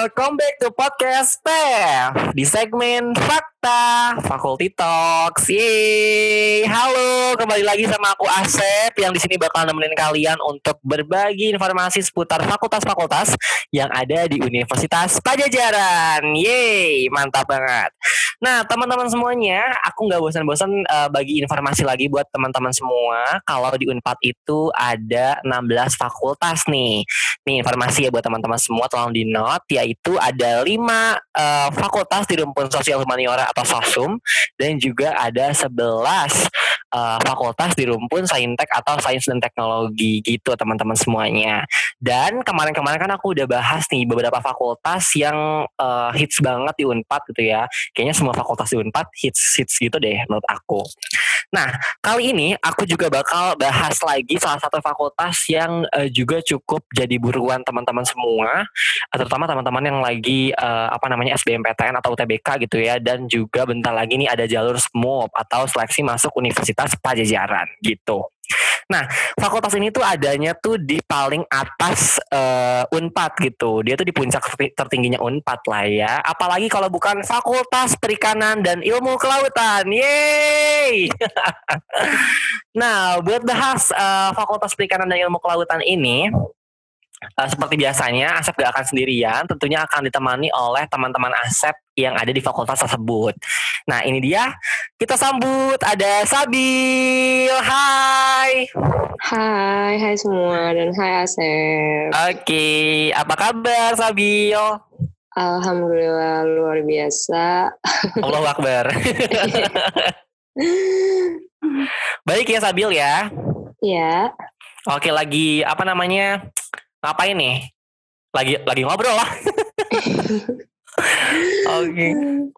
Welcome back to podcast PEF di segmen Fakta Fakulty Talks. Yeay, halo kembali lagi sama aku Asep yang di sini bakal nemenin kalian untuk berbagi informasi seputar fakultas-fakultas yang ada di Universitas Pajajaran. Yeay, mantap banget. Nah, teman-teman semuanya, aku nggak bosan-bosan uh, bagi informasi lagi buat teman-teman semua. Kalau di Unpad itu ada 16 fakultas nih. Nih informasi ya buat teman-teman semua tolong di note yaitu ada lima uh, fakultas di rumpun sosial humaniora atau sosum dan juga ada sebelas uh, fakultas di rumpun saintek atau sains dan teknologi gitu teman-teman semuanya. Dan kemarin-kemarin kan aku udah bahas nih beberapa fakultas yang uh, hits banget di Unpad gitu ya. Kayaknya semua fakultas di Unpad hits hits gitu deh menurut aku. Nah, kali ini aku juga bakal bahas lagi salah satu fakultas yang uh, juga cukup jadi buruan teman-teman semua terutama teman-teman yang lagi uh, apa namanya SBMPTN atau UTBK gitu ya dan juga bentar lagi nih ada jalur SMOP atau seleksi masuk Universitas Pajajaran gitu. Nah, fakultas ini tuh adanya tuh di paling atas uh, Unpad gitu. Dia tuh di puncak tertingginya Unpad lah ya. Apalagi kalau bukan Fakultas Perikanan dan Ilmu Kelautan. Yeay! nah, buat bahas uh, Fakultas Perikanan dan Ilmu Kelautan ini, Uh, seperti biasanya, Asep gak akan sendirian, tentunya akan ditemani oleh teman-teman Asep yang ada di fakultas tersebut. Nah, ini dia, kita sambut ada Sabil. Hai. Hai, hai semua dan hai Asep. Oke, apa kabar Sabil? Alhamdulillah luar biasa. Allah Akbar. Baik ya Sabil ya. Iya. Oke, lagi apa namanya? Ngapain nih? Lagi lagi ngobrol lah. Oke. Okay.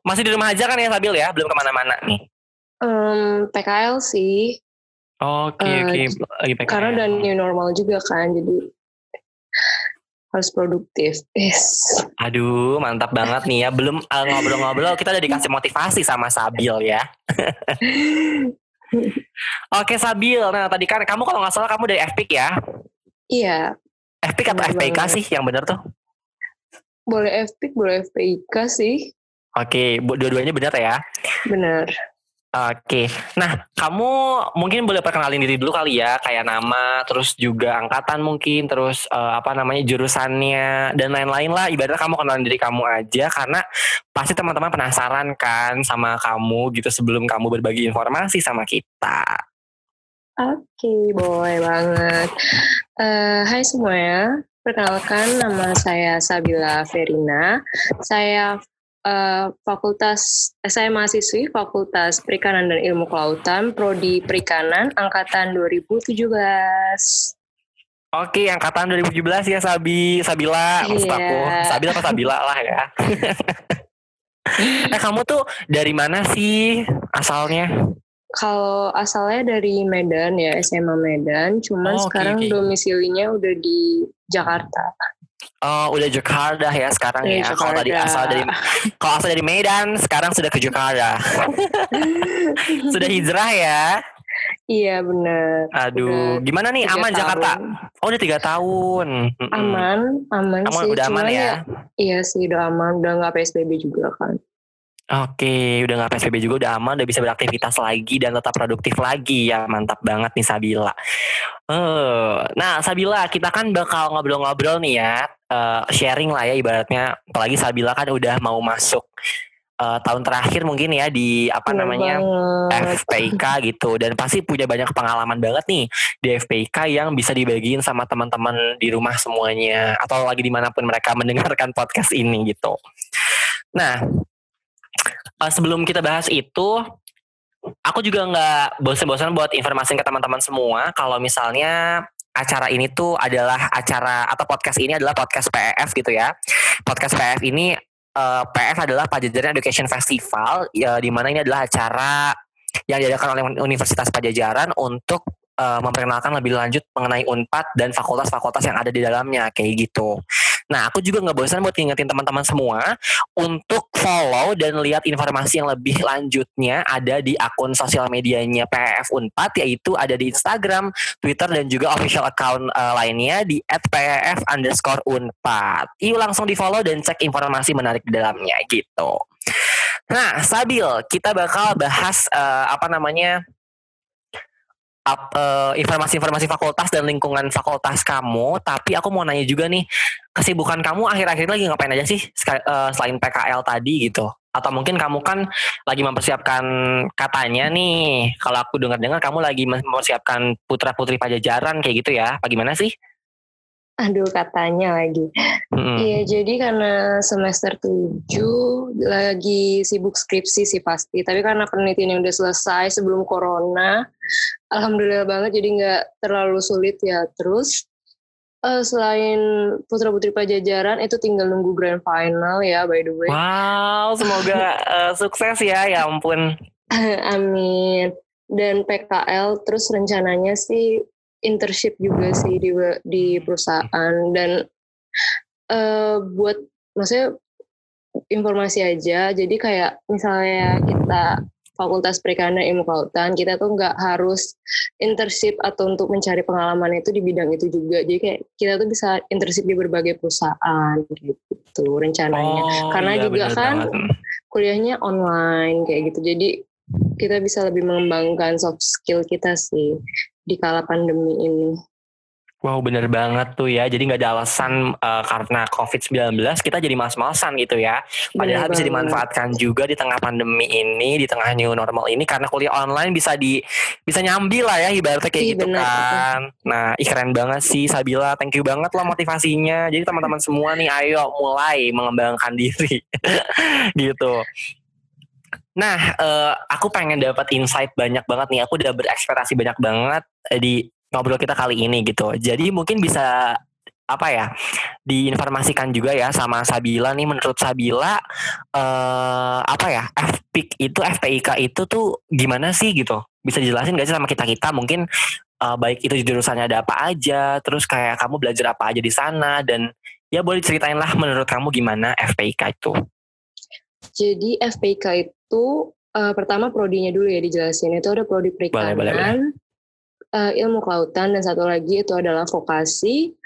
Masih di rumah aja kan ya Sabil ya? Belum ke mana-mana nih? Um, PKL sih. Oke okay, uh, oke. Okay. Lagi PKL. Karena udah new normal juga kan, jadi harus produktif. Yes. Aduh, mantap banget nih ya. Belum uh, ngobrol-ngobrol, kita udah dikasih motivasi sama Sabil ya. Oke Sabil, nah tadi kan kamu kalau nggak salah kamu dari FPIK ya? Iya. FPIK atau FPIK sih yang benar tuh? Boleh FPIK, boleh FPIK sih. Oke, dua-duanya benar ya? Benar. Oke, nah kamu mungkin boleh perkenalin diri dulu kali ya, kayak nama, terus juga angkatan mungkin, terus uh, apa namanya jurusannya dan lain-lain lah. Ibaratnya kamu kenalin diri kamu aja, karena pasti teman-teman penasaran kan sama kamu gitu sebelum kamu berbagi informasi sama kita. Oke, okay, boleh banget. Uh, hai semuanya, perkenalkan nama saya Sabila Verina. Saya uh, Fakultas, saya mahasiswi Fakultas Perikanan dan Ilmu Kelautan, Prodi Perikanan, Angkatan 2017. Oke, angkatan 2017 ya Sabi, Sabila, maksud yeah. aku. Sabila apa Sabila lah ya. nah, kamu tuh dari mana sih asalnya? Kalau asalnya dari Medan ya, SMA Medan, cuman oh, sekarang okay. domisilinya udah di Jakarta. Oh, udah Jakarta ya sekarang ya. Kalau tadi asal dari kalau asal dari Medan, sekarang sudah ke Jakarta. sudah hijrah ya. Iya benar. Aduh, udah gimana nih aman tahun. Jakarta? Oh udah tiga tahun. Aman, aman, aman sih. Udah aman ya? ya? Iya sih udah aman, udah nggak PSBB juga kan. Oke, udah nggak PSBB juga udah aman, udah bisa beraktivitas lagi dan tetap produktif lagi ya mantap banget nih Sabila. Uh, nah Sabila kita kan bakal ngobrol-ngobrol nih ya, uh, sharing lah ya ibaratnya. Apalagi Sabila kan udah mau masuk uh, tahun terakhir mungkin ya di apa Benar namanya banget. FPK gitu dan pasti punya banyak pengalaman banget nih di FPK yang bisa dibagiin sama teman-teman di rumah semuanya atau lagi di mana pun mereka mendengarkan podcast ini gitu. Nah uh, sebelum kita bahas itu, aku juga nggak bosan-bosan buat informasi ke teman-teman semua kalau misalnya acara ini tuh adalah acara atau podcast ini adalah podcast PEF gitu ya. Podcast PEF ini uh, eh, PF adalah Pajajaran Education Festival ya di mana ini adalah acara yang diadakan oleh Universitas Pajajaran untuk uh, memperkenalkan lebih lanjut mengenai Unpad dan fakultas-fakultas yang ada di dalamnya kayak gitu. Nah, aku juga nggak bosan buat ngingetin teman-teman semua untuk follow dan lihat informasi yang lebih lanjutnya ada di akun sosial medianya PF Unpad yaitu ada di Instagram, Twitter dan juga official account uh, lainnya di @pf underscore unpad. Yuk langsung di follow dan cek informasi menarik di dalamnya gitu. Nah, Sabil, kita bakal bahas uh, apa namanya uh, informasi-informasi fakultas dan lingkungan fakultas kamu. Tapi aku mau nanya juga nih, kesibukan kamu akhir-akhir lagi ngapain aja sih uh, selain PKL tadi gitu? Atau mungkin kamu kan lagi mempersiapkan katanya nih, kalau aku dengar-dengar kamu lagi mempersiapkan putra-putri pajajaran kayak gitu ya? Bagaimana sih? Aduh katanya lagi. Iya hmm. jadi karena semester 7 lagi sibuk skripsi sih pasti. Tapi karena penelitian yang udah selesai sebelum corona, alhamdulillah banget jadi nggak terlalu sulit ya. Terus uh, selain putra putri pajajaran itu tinggal nunggu grand final ya by the way. Wow semoga uh, sukses ya ya ampun. Amin. Dan PKL terus rencananya sih internship juga sih di di perusahaan. Dan uh, buat maksudnya informasi aja jadi kayak misalnya kita Fakultas Perikanan Ilmu Kelautan kita tuh nggak harus internship atau untuk mencari pengalaman itu di bidang itu juga. Jadi kayak kita tuh bisa internship di berbagai perusahaan gitu rencananya. Oh, karena iya, juga kan banget. kuliahnya online kayak gitu. Jadi kita bisa lebih mengembangkan soft skill kita sih di kala pandemi ini. Wow bener banget tuh ya. Jadi gak ada alasan uh, karena COVID-19 Kita jadi males-malesan gitu ya. Padahal bener bisa dimanfaatkan juga di tengah pandemi ini Di tengah new normal ini Karena kuliah online bisa di bisa nyambi lah ya Ibaratnya kayak Ih, gitu bener, kan. Nah ih keren banget sih Sabila. Thank you banget loh motivasinya. Jadi teman-teman semua nih Ayo mulai mengembangkan diri. Gitu. Nah, uh, aku pengen dapat insight banyak banget nih. Aku udah berekspektasi banyak banget di ngobrol kita kali ini gitu. Jadi mungkin bisa apa ya diinformasikan juga ya sama Sabila nih menurut Sabila uh, apa ya FPIK itu FPIK itu tuh gimana sih gitu bisa dijelasin gak sih sama kita kita mungkin uh, baik itu jurusannya ada apa aja terus kayak kamu belajar apa aja di sana dan ya boleh ceritain lah menurut kamu gimana FPIK itu jadi FPIK itu uh, pertama prodinya dulu ya dijelasin. Itu ada prodi perikanan, boleh, boleh, boleh. Uh, ilmu kelautan dan satu lagi itu adalah vokasi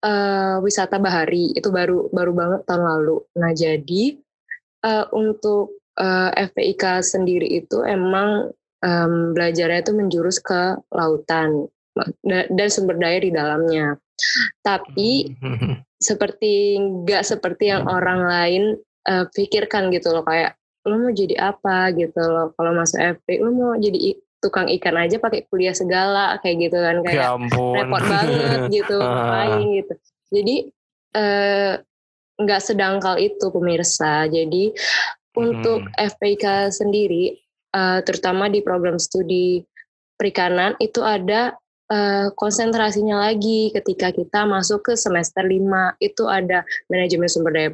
uh, wisata bahari. Itu baru baru banget tahun lalu. Nah jadi uh, untuk uh, FPIK sendiri itu emang um, belajarnya itu menjurus ke lautan dan sumber daya di dalamnya. Tapi seperti nggak seperti yang orang lain uh, pikirkan gitu loh kayak lo mau jadi apa gitu loh kalau masuk FP lo mau jadi tukang ikan aja pakai kuliah segala kayak gitu kan kayak ya repot banget gitu main gitu. Jadi eh, nggak uh, sedangkal itu pemirsa. Jadi untuk hmm. FPK sendiri uh, terutama di program studi perikanan itu ada uh, konsentrasinya lagi ketika kita masuk ke semester 5 itu ada manajemen sumber daya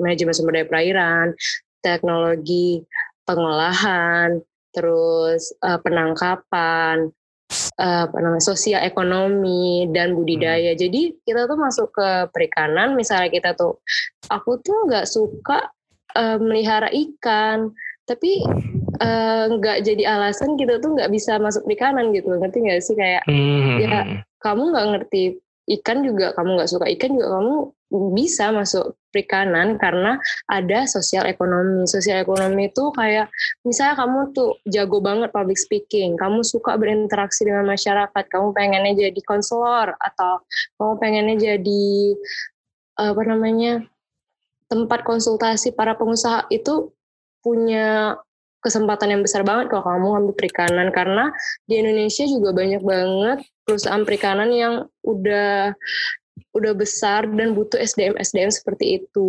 manajemen sumber daya perairan, teknologi pengolahan, terus uh, penangkapan, uh, apa namanya sosial ekonomi dan budidaya. Hmm. Jadi kita tuh masuk ke perikanan, misalnya kita tuh, aku tuh nggak suka uh, melihara ikan, tapi nggak uh, jadi alasan kita tuh nggak bisa masuk perikanan gitu, ngerti nggak sih kayak hmm. ya kamu nggak ngerti ikan juga kamu nggak suka ikan juga kamu bisa masuk perikanan karena ada sosial ekonomi. Sosial ekonomi itu kayak misalnya kamu tuh jago banget public speaking, kamu suka berinteraksi dengan masyarakat, kamu pengennya jadi konselor atau kamu pengennya jadi apa namanya tempat konsultasi para pengusaha itu punya kesempatan yang besar banget kalau kamu ngambil perikanan karena di Indonesia juga banyak banget perusahaan perikanan yang udah udah besar dan butuh SDM SDM seperti itu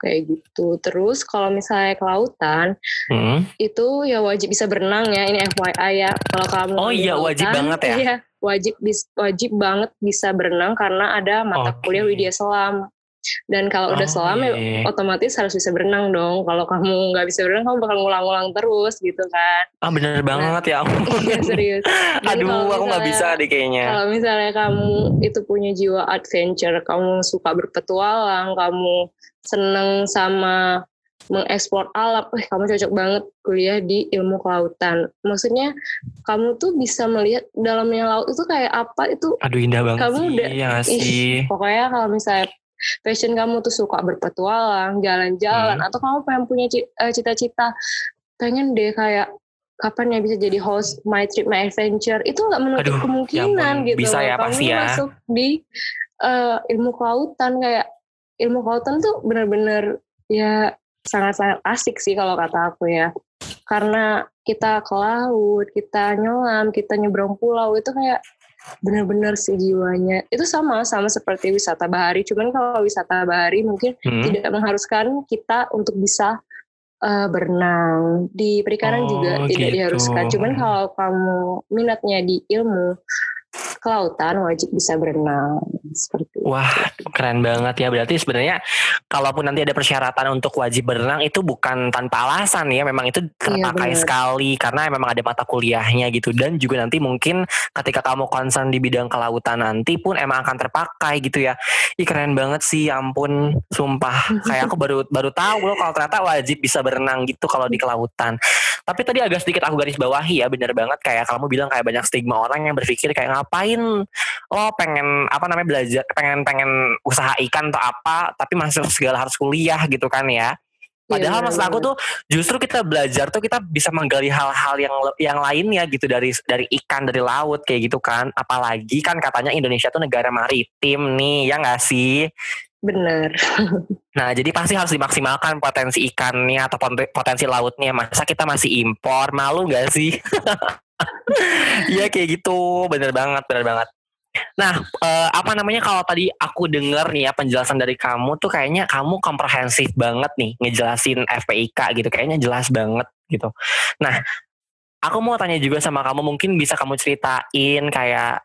kayak gitu. Terus kalau misalnya kelautan hmm. itu ya wajib bisa berenang ya ini FYI ya kalau kamu Oh iya kelautan, wajib banget ya. Iya, wajib wajib banget bisa berenang karena ada mata okay. kuliah Widya Selam. Dan kalau udah Oh, selam ya iya. otomatis harus bisa berenang dong. Kalau kamu nggak bisa berenang, kamu bakal ngulang-ngulang terus gitu kan. Ah bener banget ya ampun. Iya serius. Jadi Aduh, kalau aku nggak bisa misalnya- deh kayaknya. Kalau misalnya kamu itu punya jiwa adventure, kamu suka berpetualang, kamu seneng sama mengeksplor alam, eh kamu cocok banget kuliah di ilmu kelautan. Maksudnya kamu tuh bisa melihat dalamnya laut itu kayak apa itu Aduh indah banget Kamu sih, udah- ya Ih, sih? pokoknya kalau misalnya passion kamu tuh suka berpetualang, jalan-jalan, Hmm. atau kamu pengen punya eh, cita-cita, pengen deh kayak kapan ya bisa jadi host My Trip My Adventure, itu nggak menutup Aduh, kemungkinan ya gitu. bisa ya, kamu pasti ya. masuk di eh, ilmu kelautan kayak ilmu kelautan tuh bener-bener ya sangat-sangat asik sih kalau kata aku ya. Karena kita ke laut, kita nyelam, kita nyebrang pulau itu kayak benar-benar sih jiwanya itu sama sama seperti wisata bahari cuman kalau wisata bahari mungkin Hmm? tidak mengharuskan kita untuk bisa eh, berenang di perikanan Oh, juga tidak gitu. diharuskan cuman kalau kamu minatnya di ilmu kelautan wajib bisa berenang seperti itu. Wah, keren banget ya. Berarti sebenarnya kalaupun nanti ada persyaratan untuk wajib berenang itu bukan tanpa alasan ya. Memang itu terpakai benar. sekali karena memang ada mata kuliahnya gitu. Dan juga nanti mungkin ketika kamu concern di bidang kelautan nanti pun emang akan terpakai gitu ya. Ih keren banget sih, ya ampun, sumpah. Kayak aku baru baru tahu loh kalau ternyata wajib bisa berenang gitu kalau di kelautan. Tapi tadi agak sedikit aku garis bawahi ya, bener banget kayak kamu bilang kayak banyak stigma orang yang berpikir kayak ngapain lo pengen apa namanya belajar pengen pengen usaha ikan atau apa tapi masuk segala harus kuliah gitu kan ya Padahal Iya, maksud aku tuh justru kita belajar tuh kita bisa menggali hal-hal yang yang lainnya gitu dari dari ikan dari laut kayak gitu kan. Apalagi kan katanya Indonesia tuh negara maritim nih ya nggak sih? Benar Nah jadi pasti harus dimaksimalkan potensi ikannya atau poten- potensi lautnya. Masa kita masih impor malu nggak sih? Iya kayak gitu bener banget bener banget. Nah, eh, apa namanya kalau tadi aku denger nih ya penjelasan dari kamu tuh kayaknya kamu komprehensif banget nih ngejelasin FPIK gitu. Kayaknya jelas banget gitu. Nah, aku mau tanya juga sama kamu mungkin bisa kamu ceritain kayak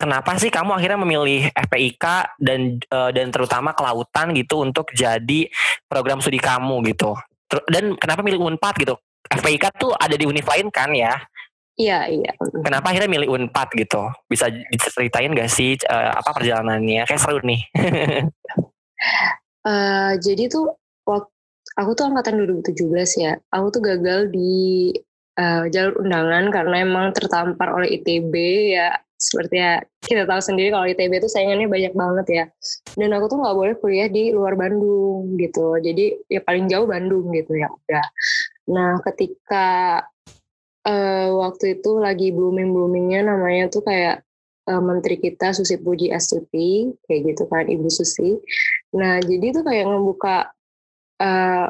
kenapa sih kamu akhirnya memilih FPIK dan eh, dan terutama kelautan gitu untuk jadi program studi kamu gitu. Ter- Dan kenapa milih Unpad gitu? FPIK tuh ada di univ lain kan ya? iya iya Kenapa akhirnya milih Unpad gitu? Bisa diceritain gak sih eh, apa perjalanannya? Kayak seru nih. Eh, jadi tuh waktu aku tuh angkatan 2017 ya. Aku tuh gagal di eh, jalur undangan karena emang tertampar oleh ITB ya. Seperti ya kita tahu sendiri kalau ITB tuh saingannya banyak banget ya. Dan aku tuh nggak boleh kuliah di luar Bandung gitu. Jadi ya paling jauh Bandung gitu ya udah. Nah ketika eh, waktu itu lagi blooming bloomingnya namanya tuh kayak eh, menteri kita Susi Puji Astuti kayak gitu kan Ibu Susi. Nah, jadi tuh kayak ngebuka eh,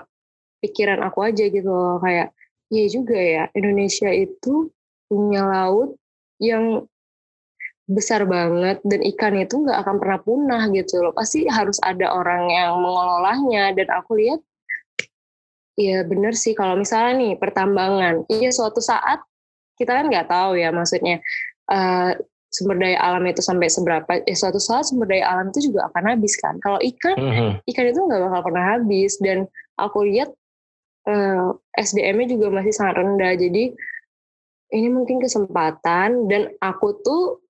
pikiran aku aja gitu loh. Kayak, iya juga ya, Indonesia itu punya laut yang besar banget dan ikan itu nggak akan pernah punah gitu loh. Pasti harus ada orang yang mengelolanya dan aku lihat ya bener sih kalau misalnya nih pertambangan, iya suatu saat kita kan nggak tahu ya maksudnya eh, sumber daya alam itu sampai seberapa ya suatu saat sumber daya alam itu juga akan habis kan kalau ikan Mhm. ikan itu nggak bakal pernah habis dan aku lihat eh, SDM-nya juga masih sangat rendah jadi ini mungkin kesempatan dan aku tuh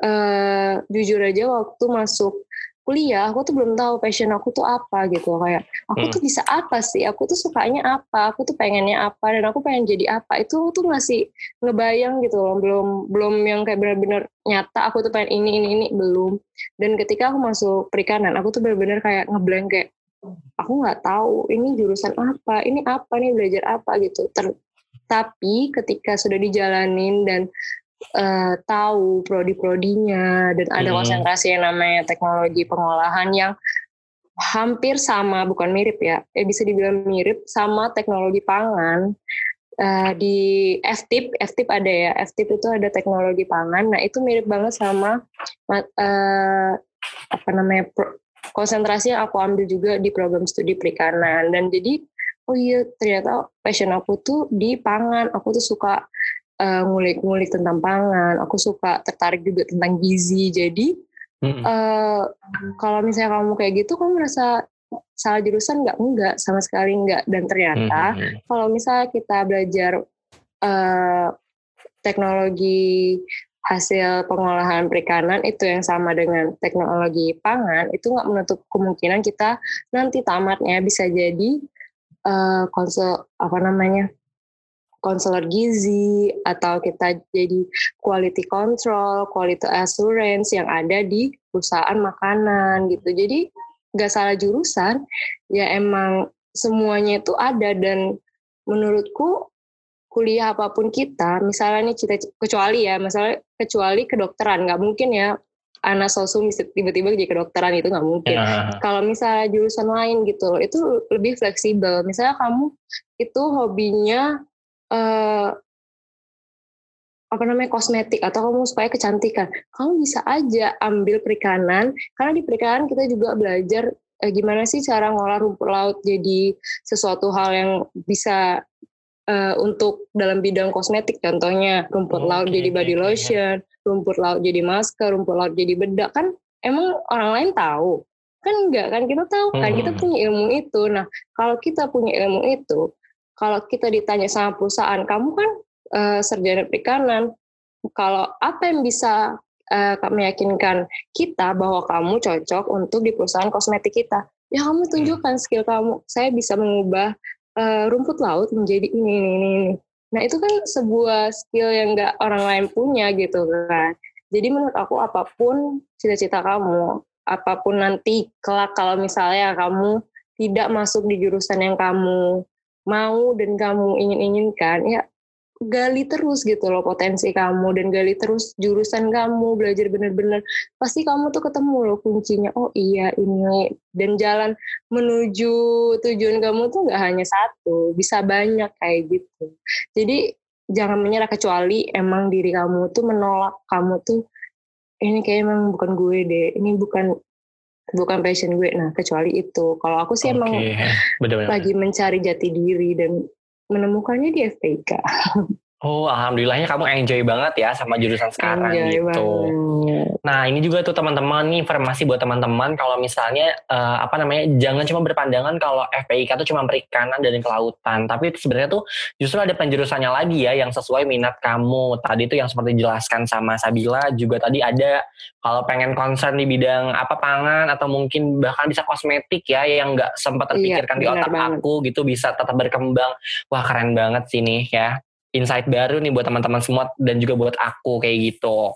eh, jujur aja waktu masuk kuliah aku tuh belum tahu passion aku tuh apa gitu. Kayak aku Hmm. tuh bisa apa sih? Aku tuh sukanya apa? Aku tuh pengennya apa? Dan aku pengen jadi apa? Itu tuh masih ngebayang gitu loh. Belum belum yang kayak benar-benar nyata aku tuh pengen ini ini ini. Belum. Dan ketika aku masuk perikanan aku tuh benar-benar kayak ngeblank kayak aku nggak tahu ini jurusan apa? Ini apa? Nih belajar apa? Gitu. Ter- tapi ketika sudah dijalanin dan eh, tahu prodi-prodinya dan ada Hmm. konsentrasi yang namanya teknologi pengolahan yang hampir sama bukan mirip ya eh, bisa dibilang mirip sama teknologi pangan Eh, di FTIP, FTIP ada ya, FTIP itu ada teknologi pangan. Nah itu mirip banget sama eh, apa namanya pro- konsentrasi yang aku ambil juga di program studi perikanan. Dan jadi oh iya ternyata passion aku tuh di pangan. Aku tuh suka eh, ngulik-ngulik tentang pangan. Aku suka tertarik juga tentang gizi. Jadi hmm. uh, kalau misalnya kamu kayak gitu kamu merasa salah jurusan nggak enggak sama sekali enggak dan ternyata hmm. kalau misalnya kita belajar uh, teknologi hasil pengolahan perikanan itu yang sama dengan teknologi pangan itu nggak menutup kemungkinan kita nanti tamatnya bisa jadi uh, konsul apa namanya konselor gizi atau kita jadi quality control, quality assurance yang ada di perusahaan makanan gitu. Jadi nggak salah jurusan, ya emang semuanya itu ada dan menurutku kuliah apa pun kita, misalnya nih cita kecuali ya, misalnya kecuali kedokteran, nggak mungkin ya anak sosum tiba-tiba jadi kedokteran itu nggak mungkin. Ya. Kalau misalnya jurusan lain gitu itu lebih fleksibel. Misalnya kamu itu hobinya uh, apa namanya kosmetik atau kamu supaya kecantikan, kamu bisa aja ambil perikanan karena di perikanan kita juga belajar eh, gimana sih cara ngolah rumput laut jadi sesuatu hal yang bisa uh, untuk dalam bidang kosmetik. Contohnya rumput oh, laut okay, jadi body okay, lotion, rumput laut jadi masker, rumput laut jadi bedak. Kan emang orang lain tahu. Kan enggak kan? Kita tahu kan? Kita hmm. punya ilmu itu. Nah kalau kita punya ilmu itu kalau kita ditanya sama perusahaan kamu kan uh, sarjana perikanan kalau apa yang bisa uh, meyakinkan kita bahwa kamu cocok untuk di perusahaan kosmetik kita ya kamu hmm. tunjukkan skill kamu saya bisa mengubah uh, rumput laut menjadi ini ini ini. Nah itu kan sebuah skill yang nggak orang lain punya gitu kan. Jadi menurut aku apa pun cita-cita kamu, apa pun nanti kelak kalau misalnya kamu tidak masuk di jurusan yang kamu mau dan kamu ingin-inginkan, ya gali terus gitu loh potensi kamu dan gali terus jurusan kamu belajar bener-bener pasti kamu tuh ketemu loh kuncinya oh iya ini. Dan jalan menuju tujuan kamu tuh nggak hanya satu bisa banyak kayak gitu. Jadi jangan menyerah kecuali emang diri kamu tuh menolak kamu tuh ini kayak emang bukan gue deh ini bukan bukan passion gue nah kecuali itu kalau aku sih okay. emang Bener -bener. lagi mencari jati diri dan menemukannya di FPK. Oh, alhamdulillahnya kamu enjoy banget ya sama jurusan sekarang enjoy gitu. Banget. Nah, ini juga tuh teman-teman nih informasi buat teman-teman kalau misalnya uh, apa namanya jangan cuma berpandangan kalau FPIK itu cuma perikanan dan kelautan, tapi sebenarnya tuh justru ada penjurusannya lagi ya yang sesuai minat kamu. Tadi itu yang seperti dijelaskan sama Sabila juga tadi ada kalau pengen concern di bidang apa pangan atau mungkin bahkan bisa kosmetik ya yang nggak sempat iya, terpikirkan iya, di otak banget. aku gitu bisa tetap berkembang. Wah, keren banget sih nih ya insight baru nih buat teman-teman semua dan juga buat aku kayak gitu.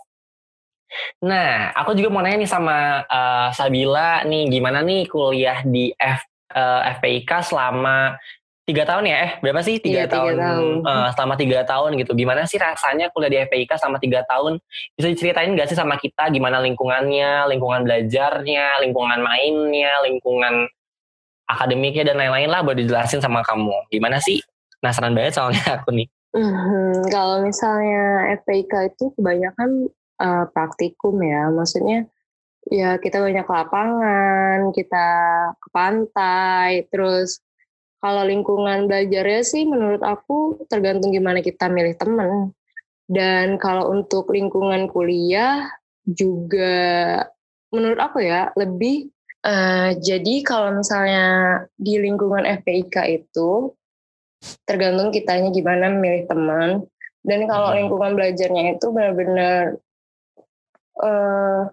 Nah, aku juga mau nanya nih sama uh, Sabila nih, gimana nih kuliah di F, uh, eh, FPIK selama tiga tahun ya? Eh, berapa sih tiga iya, tahun? tahun. Uh, selama tiga tahun gitu. Gimana sih rasanya kuliah di FPIK selama tiga tahun? Bisa diceritain nggak sih sama kita gimana lingkungannya, lingkungan belajarnya, lingkungan mainnya, lingkungan akademiknya dan lain-lain lah boleh dijelasin sama kamu. Gimana sih? Penasaran banget soalnya aku nih. Hmm, kalau misalnya FPIK itu kebanyakan uh, praktikum ya, maksudnya ya kita banyak lapangan, kita ke pantai, terus kalau lingkungan belajarnya sih menurut aku tergantung gimana kita milih temen. Dan kalau untuk lingkungan kuliah juga menurut aku ya lebih uh, jadi kalau misalnya di lingkungan FPIK itu tergantung kitanya gimana milih teman dan kalau hmm. lingkungan belajarnya itu benar-benar uh,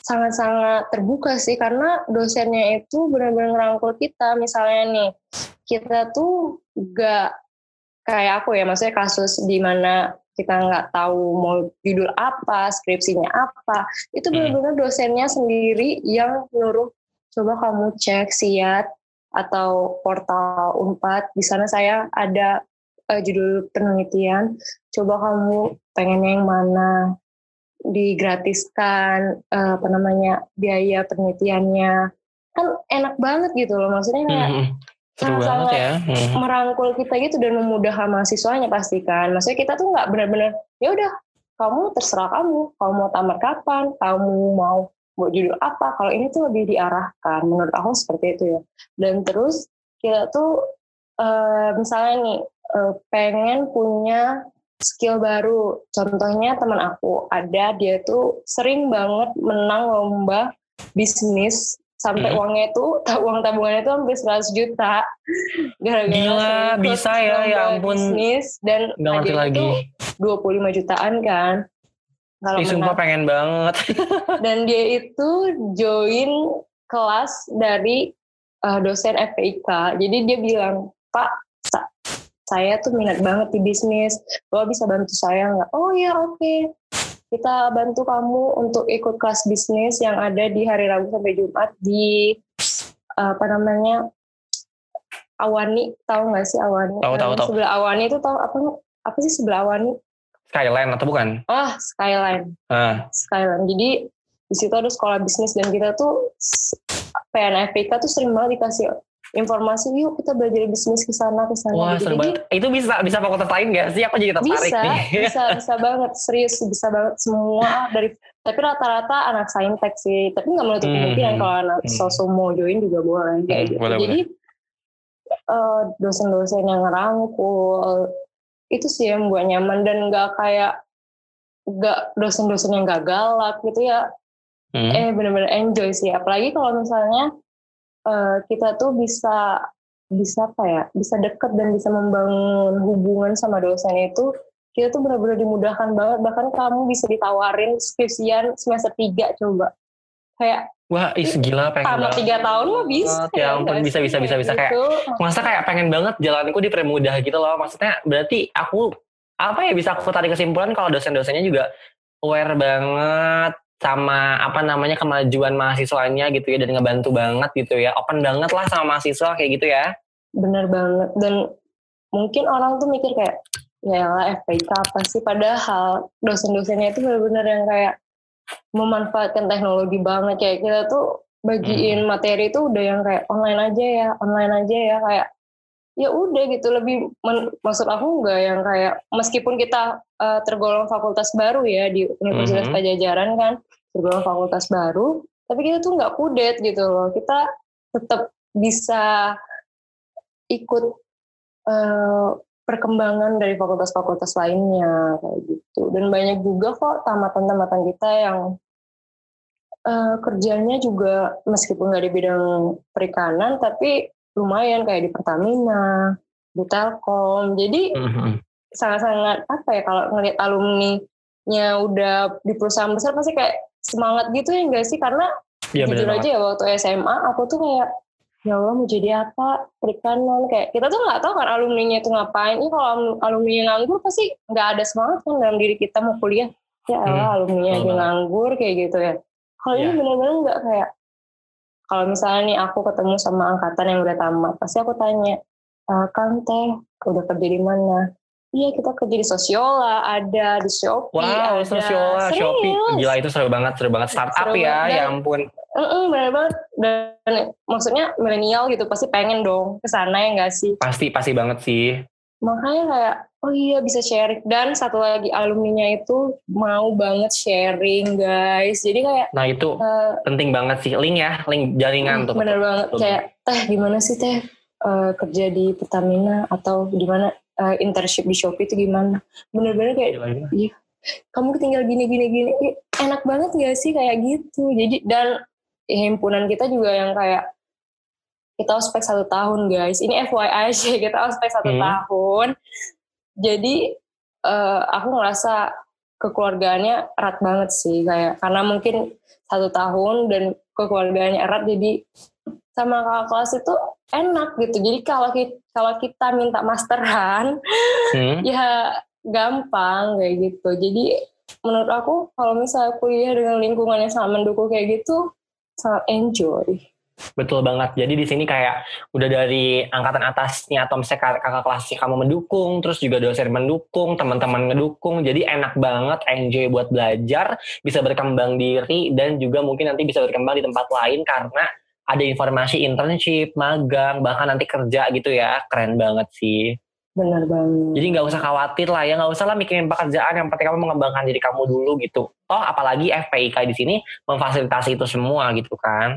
sangat-sangat terbuka sih karena dosennya itu benar-benar ngerangkul kita misalnya nih kita tuh gak kayak aku ya maksudnya kasus di mana kita nggak tahu mau judul apa skripsinya apa itu hmm. benar-benar dosennya sendiri yang nyuruh coba kamu cek siat atau portal Unpad. Di sana saya ada uh, judul penelitian. Coba kamu pengennya yang mana? Digratiskan uh, apa namanya biaya penelitiannya. Kan enak banget gitu loh. Maksudnya kayak hmm. Seru sangat ya. Hmm. merangkul kita gitu dan memudahkan mahasiswanya pastikan. Maksudnya kita tuh nggak benar-benar ya udah kamu terserah kamu, kamu mau tamat kapan, kamu mau mau judul apa kalau ini tuh lebih diarahkan menurut aku seperti itu ya dan terus kita tuh uh, misalnya nih uh, pengen punya skill baru. Contohnya teman aku ada dia tuh sering banget menang lomba bisnis sampai Hmm. uangnya itu uang tabungannya itu hampir 100 juta gara-gara Gila, bisa ya, ya ampun. bisnis dan Nggak ngerti hadiahnya lagi. tuh 25 jutaan kan kalau Ih, sumpah pengen banget. dan dia itu join kelas dari uh, dosen FPIK jadi dia bilang Pak sa- saya tuh minat banget di bisnis. Bapak bisa bantu saya nggak? Oh ya oke. Kita bantu kamu untuk ikut kelas bisnis yang ada di hari Rabu sampai Jumat di uh, apa namanya Awani. Tahu nggak sih Awani? Tahu, tahu, tahu. sebelah Awani itu tahu apa apa sih sebelah Awani Skyline atau bukan? ah Skyline Ah, Skyline. Jadi di situ ada sekolah bisnis dan kita tuh PNFPK tuh sering banget dikasih informasi yuk kita belajar bisnis ke sana ke sana. wah gitu. seru Jadi banget. Itu bisa bisa fakultas lain gak sih? Aku jadi tertarik bisa, nih. bisa, bisa banget serius, bisa banget semua dari tapi rata-rata anak saintek sih. Tapi nggak menutup Hmm, kemungkinan hmm, kalau anak hmm. sosok mau join juga boleh kayak Hmm, gitu. boleh, Jadi eh, dosen-dosen yang ngerangkul itu sih yang buat nyaman dan nggak kayak nggak dosen-dosen yang gak galak gitu ya. Hmm. eh bener-bener enjoy sih. Apalagi kalau misalnya eh, kita tuh bisa bisa apa ya bisa deket dan bisa membangun hubungan sama dosen itu kita tuh benar-benar dimudahkan banget. Bahkan kamu bisa ditawarin skripsian semester 3 coba kayak Wah, is gila pengen banget. tiga tahun mah bisa Ya ampun, bisa, bisa, bisa, bisa. Kayak gitu. Masa kayak pengen banget jalanku dipermudah gitu loh. Maksudnya berarti aku apa ya bisa aku tarik kesimpulan kalau dosen-dosennya juga aware banget sama apa namanya kemajuan mahasiswanya gitu ya dan ngebantu banget gitu ya. Open banget lah sama mahasiswa kayak gitu ya. bener banget dan mungkin orang tuh mikir kayak ya lah FPK apa sih padahal dosen-dosennya itu benar-benar yang kayak memanfaatkan teknologi banget. Kayak kita tuh bagiin materi itu udah yang kayak online aja ya online aja ya. Kayak ya udah gitu. Lebih men- maksud aku enggak yang kayak meskipun kita eh, tergolong fakultas baru ya di Universitas Mhm. Pajajaran kan tergolong fakultas baru tapi kita tuh nggak kudet gitu loh. Kita tetap bisa ikut eh, perkembangan dari fakultas-fakultas lainnya kayak gitu dan banyak juga kok tamatan-tamatan kita yang eh, kerjanya juga meskipun nggak di bidang perikanan tapi lumayan kayak di Pertamina di Telkom. Jadi Mhm. sangat-sangat apa ya kalau ngelihat alumni-nya udah di perusahaan besar pasti kayak semangat gitu ya enggak sih? Karena bener jujur aja ya waktu SMA aku tuh kayak ya Allah mau jadi apa? Perikanan kayak kita tuh nggak tahu kan alumni-nya itu ngapain. Ini kalau alumni yang nganggur pasti nggak ada semangat kan dalam diri kita mau kuliah. Ya Allah Hmm, alumni betul aja banget. nganggur kayak gitu ya. Kalau ini Iya. benar-benar nggak kayak kalau misalnya nih aku ketemu sama angkatan yang udah tamat pasti aku tanya "Eh, Kang teh udah kerja di mana Iya kita kerja di Sosiola, ada di Shopee, Wow, ada Sosiola, Shopee. Serius. Gila itu seru banget, seru banget. Startup Seru ya, banget. ya ampun. Mm-mm, bener banget. Dan maksudnya milenial gitu pasti pengen dong ke sana ya nggak sih? Pasti, pasti banget sih. Makanya kayak oh iya bisa sharing dan satu lagi alumninya itu mau banget sharing guys. Jadi kayak Nah itu eh, penting banget sih. Link ya, link jaringan tuh. bener banget kayak teh gimana sih teh eh, kerja di Pertamina atau gimana eh, internship di Shopee itu gimana? Bener-bener kayak Gila, gila. kamu tinggal gini gini gini enak banget gak sih kayak gitu jadi dan himpunan kita juga yang kayak kita ospek satu tahun guys ini FYI aja kita ospek satu Hmm. tahun jadi eh, aku ngerasa kekeluargaannya erat banget sih kayak karena mungkin satu tahun dan kekeluargaannya erat jadi sama kakak kelas itu enak gitu jadi kalau kita kalau kita minta masteran Hmm. ya gampang kayak gitu jadi menurut aku kalau misalnya kuliah dengan lingkungan yang sangat mendukung kayak gitu sangat enjoy Betul banget. Jadi di sini kayak udah dari angkatan atasnya atau misalnya kakak, kakak kelasnya kamu mendukung, terus juga dosen mendukung, teman-teman ngedukung. Jadi enak banget, enjoy buat belajar, bisa berkembang diri dan juga mungkin nanti bisa berkembang di tempat lain karena ada informasi internship, magang, bahkan nanti kerja gitu ya. Keren banget sih. bener banget Jadi nggak usah khawatir lah ya, nggak usah lah mikirin pekerjaan. Yang penting kamu mengembangkan diri kamu dulu gitu. Toh apalagi FPIK di sini memfasilitasi itu semua gitu kan.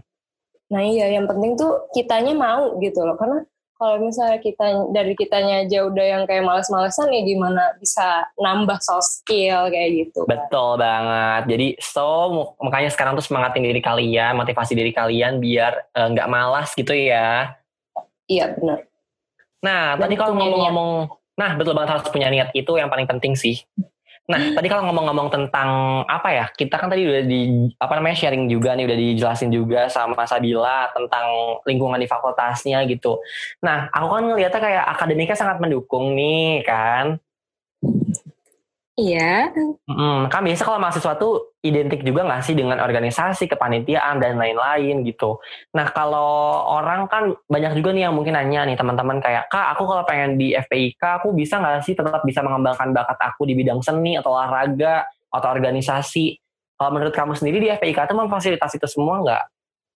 nah iya yang penting tuh kitanya mau gitu loh karena kalau misalnya kita dari kitanya aja udah yang kayak males-malesan ya gimana bisa nambah soft skill kayak gitu. Betul banget. Jadi so makanya sekarang tuh semangatin diri kalian, motivasi diri kalian biar eh, nggak uh, malas gitu ya. Iya benar. Nah Dan tadi kalau ngomong-ngomong, nah betul banget harus punya niat itu yang paling penting sih. Nah, tadi kalau ngomong-ngomong tentang apa ya, kita kan tadi udah di apa namanya sharing juga nih, udah dijelasin juga sama Sabila tentang lingkungan di fakultasnya gitu. Nah, aku kan ngeliatnya kayak akademiknya sangat mendukung nih kan. Iya. Hmm, kan biasa kalau mahasiswa tuh identik juga nggak sih dengan organisasi, kepanitiaan dan lain-lain gitu. Nah kalau orang kan banyak juga nih yang mungkin nanya nih teman-teman kayak kak aku kalau pengen di FPIK aku bisa nggak sih tetap bisa mengembangkan bakat aku di bidang seni atau olahraga atau organisasi. Kalau menurut kamu sendiri di FPIK itu memfasilitasi itu semua nggak?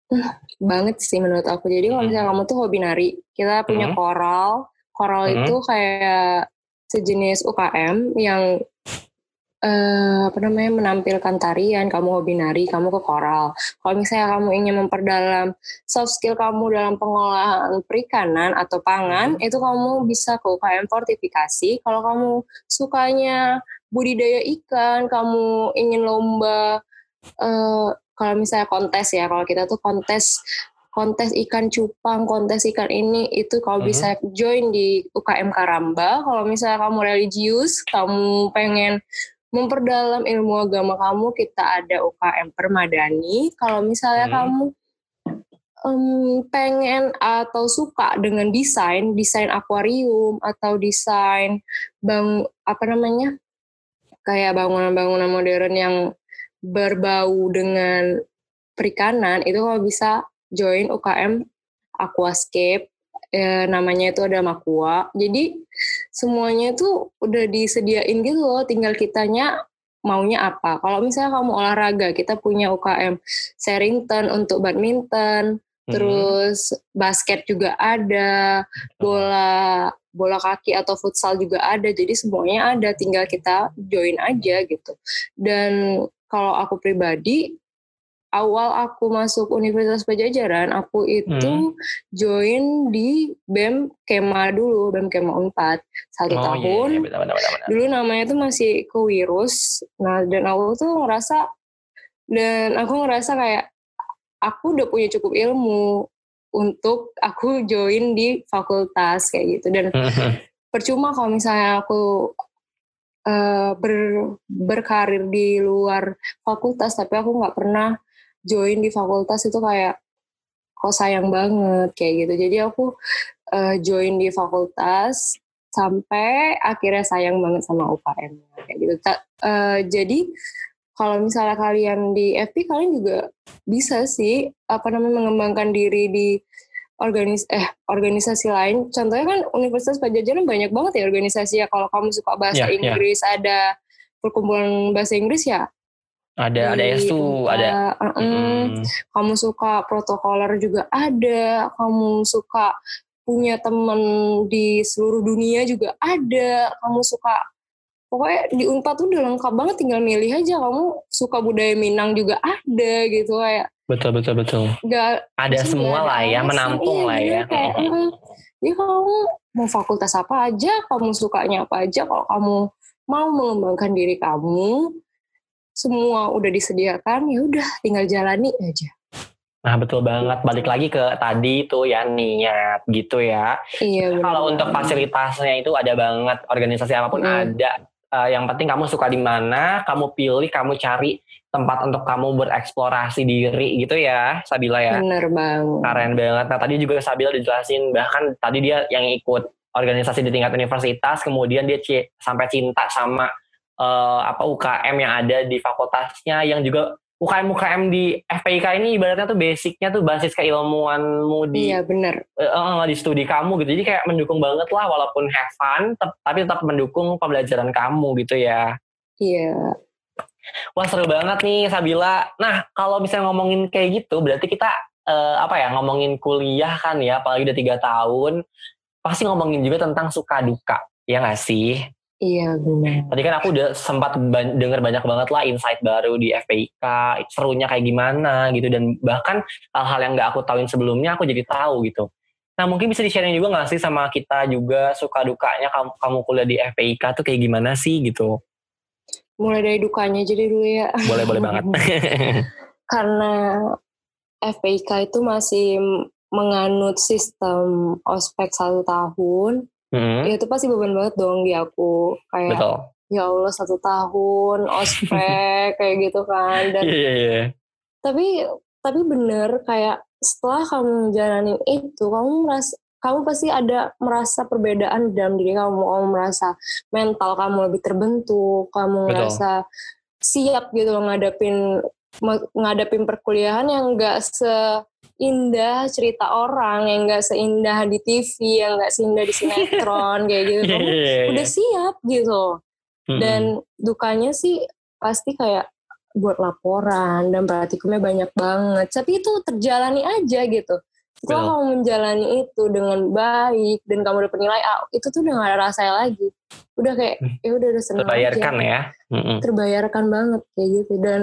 Uh, banget sih menurut aku. Jadi kalau hmm. misalnya kamu tuh hobi nari, kita punya hmm. koral. Koral hmm. itu kayak sejenis UKM yang uh, apa namanya menampilkan tarian, kamu hobi nari, kamu ke koral. Kalau misalnya kamu ingin memperdalam soft skill kamu dalam pengolahan perikanan atau pangan, hmm. itu kamu bisa ke UKM fortifikasi. Kalau kamu sukanya budidaya ikan, kamu ingin lomba uh, kalau misalnya kontes ya, kalau kita tuh kontes kontes ikan cupang, kontes ikan ini itu kalau hmm. bisa join di UKM Karamba. Kalau misalnya kamu religius, kamu pengen memperdalam ilmu agama kamu kita ada UKM Permadani kalau misalnya hmm. kamu um, pengen atau suka dengan desain desain akuarium atau desain bang apa namanya kayak bangunan-bangunan modern yang berbau dengan perikanan itu kalau bisa join UKM Aquascape ya, namanya itu ada Makua. Jadi semuanya itu udah disediain gitu loh, tinggal kitanya maunya apa. Kalau misalnya kamu olahraga, kita punya UKM Serrington untuk badminton, hmm. terus basket juga ada, bola bola kaki atau futsal juga ada. Jadi semuanya ada, tinggal kita join aja gitu. Dan kalau aku pribadi awal aku masuk Universitas Pajajaran, aku itu hmm. join di BEM Kema dulu, BEM Kema 4. Satu oh, iya, tahun. Iya, iya, benar, benar, benar. Dulu namanya tuh masih kewirus. Nah, dan aku tuh ngerasa, dan aku ngerasa kayak, aku udah punya cukup ilmu untuk aku join di fakultas kayak gitu. Dan percuma kalau misalnya aku uh, ber, berkarir di luar fakultas tapi aku nggak pernah join di fakultas itu kayak kok sayang banget kayak gitu jadi aku uh, join di fakultas sampai akhirnya sayang banget sama UKM kayak gitu uh, jadi kalau misalnya kalian di FP kalian juga bisa sih apa namanya mengembangkan diri di organis eh organisasi lain contohnya kan Universitas Pajajaran banyak banget ya organisasi ya kalau kamu suka bahasa yeah, ya. Inggris yeah. ada perkumpulan bahasa Inggris ya ada ada ada. Uh, mm. Kamu suka protokoler juga ada. Kamu suka punya temen di seluruh dunia juga ada. Kamu suka pokoknya di Unpad tuh udah lengkap banget tinggal milih aja kamu suka budaya Minang juga ada gitu kayak betul betul betul Gak, ada semua lah ya menampung iya, lah ya kayak, mm, kamu mau fakultas apa aja kamu sukanya apa aja kalau kamu mau mengembangkan diri kamu semua udah disediakan ya udah tinggal jalani aja Nah betul banget balik lagi ke tadi tuh ya niat gitu ya. Iya. Kalau untuk fasilitasnya itu ada banget organisasi apa pun hmm. ada. Uh, yang penting kamu suka di mana, kamu pilih, kamu cari tempat untuk kamu bereksplorasi diri gitu ya, Sabila ya. Bener banget. Keren banget. Nah tadi juga Sabila dijelasin bahkan tadi dia yang ikut organisasi di tingkat universitas, kemudian dia sampai cinta sama uh, apa UKM yang ada di fakultasnya yang juga UKM UKM di FPIK ini ibaratnya tuh basicnya tuh basis keilmuanmu di iya benar uh, di studi kamu gitu. Jadi kayak mendukung banget lah walaupun have fun tapi tetap mendukung pembelajaran kamu gitu ya. Iya. Wah seru banget nih Sabila. Nah kalau misalnya ngomongin kayak gitu berarti kita uh, apa ya ngomongin kuliah kan ya apalagi udah tiga tahun pasti ngomongin juga tentang suka duka ya nggak sih Iya benar. Tadi kan aku udah sempat ban denger banyak banget lah insight baru di FPIK, serunya kayak gimana gitu dan bahkan hal-hal yang nggak aku tahuin sebelumnya aku jadi tahu gitu. Nah mungkin bisa di-sharing juga gak sih sama kita juga suka dukanya kamu, kamu kuliah di FPIK tuh kayak gimana sih gitu? Mulai dari dukanya jadi dulu ya. Boleh boleh banget. Karena FPIK itu masih menganut sistem ospek satu tahun, Hmm, ya itu pasti beban banget dong di aku. Kayak betul. ya Allah satu tahun ospek kayak gitu kan. Dan Iya iya iya. tapi tapi bener kayak setelah kamu jalanin itu kamu merasa kamu pasti ada merasa perbedaan dalam diri kamu kamu merasa mental kamu lebih terbentuk kamu Betul. merasa siap gitu loh ngadepin ngadepin perkuliahan yang enggak seindah cerita orang yang enggak seindah di TV yang enggak seindah di sinetron kayak gitu Iya kamu iya iya. udah siap gitu dan dukanya sih pasti kayak buat laporan dan praktikumnya banyak banget tapi itu terjalani aja gitu setelah Betul. kamu menjalani itu dengan baik dan kamu udah penilai ah, itu tuh udah gak ada rasanya lagi udah kayak Hmm. ya udah udah seneng terbayarkan aja. ya. Mm-mm. terbayarkan banget kayak gitu dan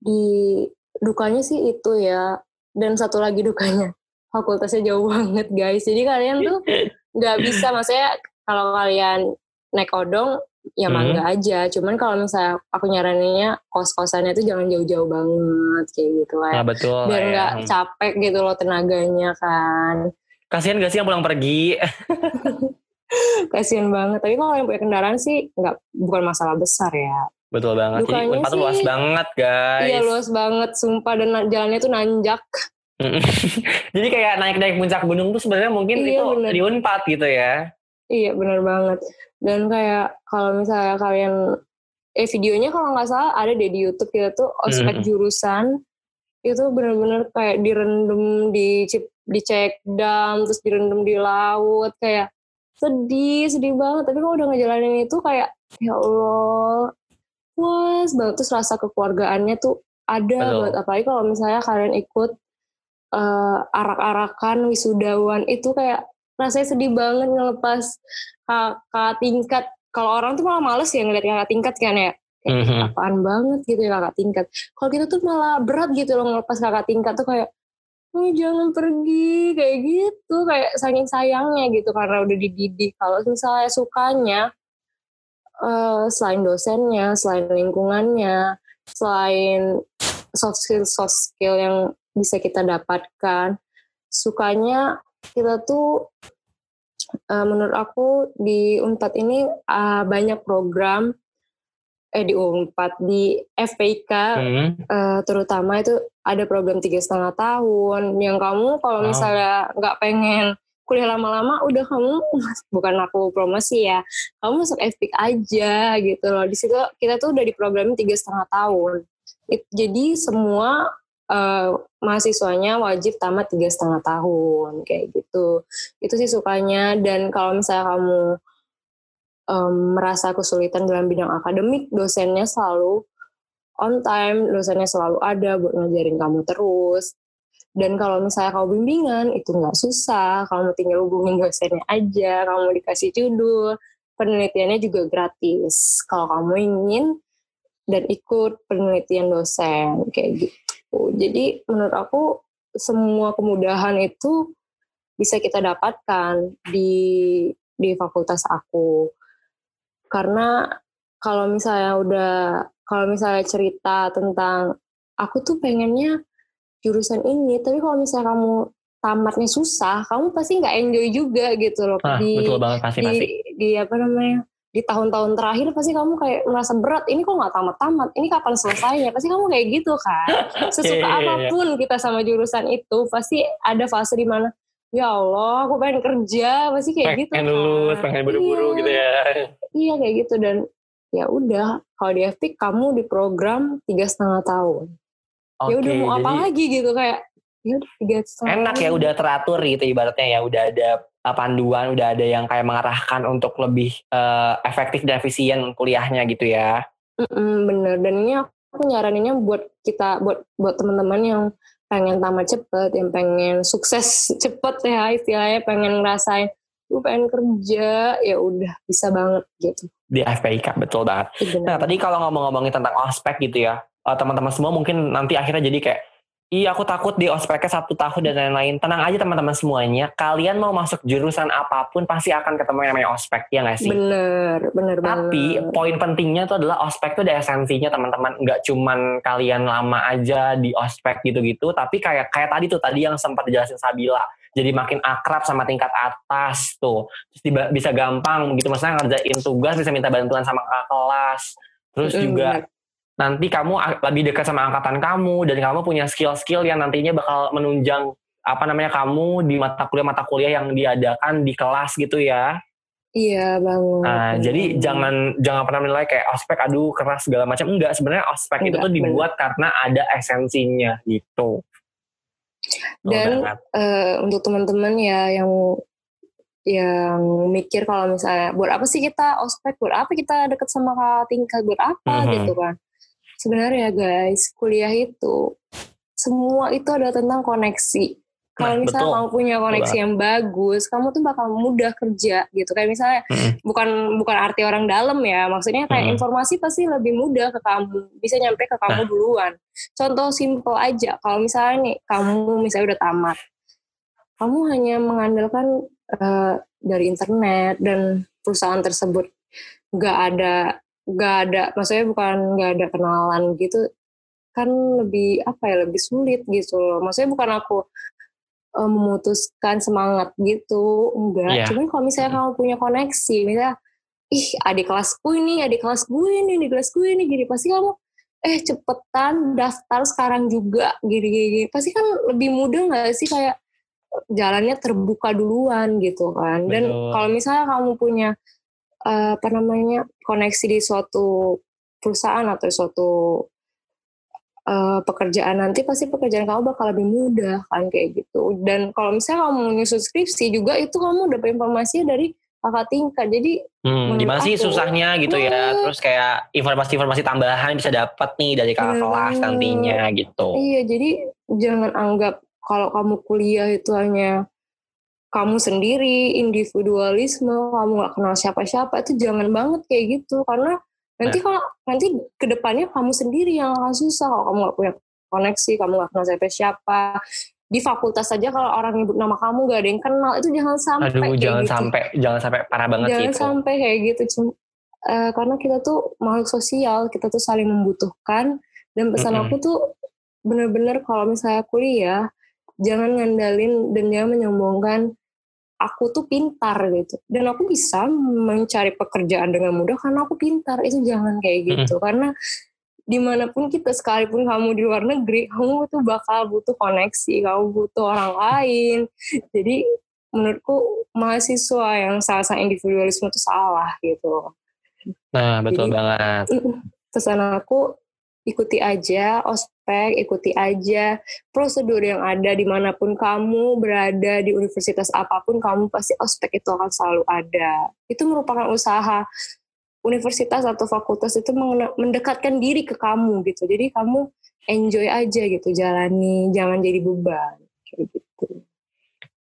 di dukanya sih itu ya dan satu lagi dukanya fakultasnya jauh banget guys jadi kalian tuh nggak bisa maksudnya kalau kalian naik odong ya Hmm. mangga aja cuman kalau misalnya aku nyaraninnya kos-kosannya tuh jangan jauh-jauh banget kayak gitu Nah kan betul. biar lah ya. nggak capek gitu loh tenaganya kan Kasihan gak sih yang pulang pergi? kasian banget tapi kalau yang punya kendaraan sih nggak bukan masalah besar ya Betul banget. Jadi Dukanya Unpad tuh luas sih- banget guys. iya luas banget sumpah dan jalannya tuh nanjak. Jadi kayak naik-naik puncak gunung tuh sebenarnya mungkin Iya, itu bener. di Unpad gitu ya. Iya benar banget. Dan kayak kalau misalnya kalian eh videonya kalau nggak salah ada deh di YouTube kita tuh ospek Hmm. jurusan itu benar-benar kayak direndam di cip- dicek dam terus direndam di laut kayak sedih sedih banget tapi kalau udah ngejalanin itu kayak ya Allah puas banget. Terus rasa kekeluargaannya tuh ada Betul. banget. Apalagi kalau misalnya kalian ikut eh, arak-arakan wisudawan itu kayak rasanya sedih banget ngelepas kakak tingkat. Kalau orang tuh malah males ya ngeliat kakak tingkat kan ya. Kayak, Mhm. apaan banget gitu ya kakak tingkat. Kalau kita tuh malah berat gitu loh ngelepas kakak tingkat tuh kayak oh, jangan pergi kayak gitu. Kayak saking sayangnya gitu karena udah dididik. Kalau misalnya sukanya eh, selain dosennya selain lingkungannya selain soft skill soft skill yang bisa kita dapatkan sukanya kita tuh eh, menurut aku di Unpad ini eh, banyak program eh di Unpad di FPIK Hmm. eh, terutama itu ada program tiga setengah tahun yang kamu kalau misalnya nggak pengen kuliah lama-lama udah kamu bukan aku promosi ya kamu masuk FPIK aja gitu loh. Di situ kita tuh udah di program tiga setengah tahun. It- jadi semua eh, mahasiswanya wajib tamat tiga setengah tahun kayak gitu. Itu sih sukanya. Dan kalau misalnya kamu em, merasa kesulitan dalam bidang akademik dosennya selalu on time, dosennya selalu ada buat ngajarin kamu terus. Dan kalau misalnya kamu bimbingan, itu nggak susah. Kamu tinggal hubungin dosennya aja, kamu dikasih judul. Penelitiannya juga gratis. Kalau kamu ingin dan ikut penelitian dosen, kayak gitu. Jadi menurut aku semua kemudahan itu bisa kita dapatkan di di fakultas aku. Karena kalau misalnya udah kalau misalnya cerita tentang aku tuh pengennya jurusan ini, tapi kalau misalnya kamu tamatnya susah, kamu pasti nggak enjoy juga gitu loh Ah, di betul banget pasti di, pasti. di apa namanya di tahun-tahun terakhir pasti kamu kayak merasa berat ini kok nggak tamat-tamat ini kapan selesainya pasti kamu kayak gitu kan sesuka Iya, iya, iya. apa pun kita sama jurusan itu pasti ada fase di mana ya Allah aku pengen kerja pasti kayak gitu pengen lulus, kan. pengen buru-buru Iya. gitu ya. Iya kayak gitu dan ya udah kalau di FP kamu di program tiga setengah tahun. Ya udah mau apa jadi lagi gitu kayak ya udah tiga setengah. enak ya udah teratur gitu ibaratnya ya udah ada uh, panduan, udah ada yang kayak mengarahkan untuk lebih uh, efektif dan efisien kuliahnya gitu ya. Mm-mm, bener dan ini aku nyaraninnya buat kita buat buat teman-teman yang pengen tamat cepet, yang pengen sukses cepet ya istilahnya pengen ngerasain gue pengen kerja ya udah bisa banget gitu. Di FPIK, betul banget. Itu Nah tadi kalau ngomong-ngomongin tentang ospek gitu ya, uh, teman-teman semua mungkin nanti akhirnya jadi kayak Iya, aku takut di ospeknya satu tahun dan lain-lain. Tenang aja teman-teman semuanya. Kalian mau masuk jurusan apa pun pasti akan ketemu yang namanya ospek, ya nggak sih? Bener, bener Tapi banget. poin pentingnya itu adalah ospek itu ada esensinya teman-teman. Nggak cuman kalian lama aja di ospek gitu-gitu, tapi kayak kayak tadi tuh tadi yang sempat dijelasin Sabila. Jadi makin akrab sama tingkat atas tuh. Terus tiba, bisa gampang gitu. Maksudnya ngerjain tugas bisa minta bantuan sama kakak kelas. Terus juga bener. Nanti kamu lebih dekat sama angkatan kamu dan kamu punya skill-skill yang nantinya bakal menunjang apa namanya kamu di mata kuliah-mata kuliah yang diadakan di kelas gitu ya. Iya banget. Nah, bener jadi jangan jangan pernah menilai kayak ospek aduh keras segala macam. Enggak, sebenarnya ospek itu tuh dibuat karena ada esensinya gitu. Dan eh, untuk teman-teman ya yang yang mikir kalau misalnya buat apa sih kita ospek, buat apa kita deket sama kakak tingkat, buat apa Mhm. gitu kan. Sebenarnya guys, kuliah itu semua itu adalah tentang koneksi. Kalau Nah, misalnya betul. kamu punya koneksi yang bagus, kamu tuh bakal mudah kerja gitu. Kayak misalnya Mm-mm. bukan bukan arti orang dalam ya, maksudnya kayak Mm-mm. informasi pasti lebih mudah ke kamu, bisa nyampe ke kamu duluan. Contoh simple aja, kalau misalnya nih kamu misalnya udah tamat, kamu hanya mengandalkan eh, dari internet dan perusahaan tersebut nggak ada nggak ada, maksudnya bukan nggak ada kenalan gitu, kan lebih apa ya lebih sulit gitu loh. Maksudnya bukan aku eh, memutuskan semangat gitu, enggak. Iya. Cuman kalau misalnya kamu punya koneksi, misalnya ih adik kelasku ini, adik kelas gue ini, adik kelas gue ini, gini pasti kamu eh cepetan daftar sekarang juga gini gini, gini. pasti kan lebih mudah nggak sih kayak jalannya terbuka duluan gitu kan dan kalau misalnya kamu punya eh, apa namanya koneksi di suatu perusahaan atau suatu eh, pekerjaan nanti pasti pekerjaan kamu bakal lebih mudah kan kayak gitu dan kalau misalnya kamu menyusun skripsi juga itu kamu dapat informasinya dari kakak tingkat jadi Hmm, gimana sih aku, susahnya gitu ya? banget. Terus kayak informasi-informasi tambahan bisa dapat nih dari kakak Bener kelas nantinya gitu. Iya, jadi jangan anggap kalau kamu kuliah itu hanya kamu sendiri, individualisme, kamu nggak kenal siapa-siapa, itu jangan banget kayak gitu. Karena nanti Nah. kalau nanti ke depannya kamu sendiri yang akan susah kalau kamu nggak punya koneksi, kamu nggak kenal siapa-siapa. Di fakultas saja kalau orang nyebut nama kamu gak ada yang kenal, itu jangan sampai Aduh, kayak jangan gitu. sampai jangan sampai parah banget jangan itu. sampai kayak gitu Cum- eh, karena kita tuh makhluk sosial kita tuh saling membutuhkan dan pesan Mm-mm. aku tuh bener-bener kalau misalnya kuliah jangan ngandalin dan jangan menyombongkan aku tuh pintar gitu. Dan aku bisa mencari pekerjaan dengan mudah karena aku pintar itu jangan kayak gitu. Karena di mana pun kita sekalipun kamu di luar negeri kamu tuh bakal butuh koneksi kamu butuh orang lain. Jadi menurutku mahasiswa yang salah individualisme itu salah gitu. Nah, betul Jadi- banget. pesan aku ikuti aja ospek ikuti aja prosedur yang ada di mana pun kamu berada di universitas apa pun kamu pasti ospek itu akan selalu ada. Itu merupakan usaha universitas atau fakultas itu mendekatkan diri ke kamu gitu. Jadi kamu enjoy aja gitu jalani jangan jadi beban kayak gitu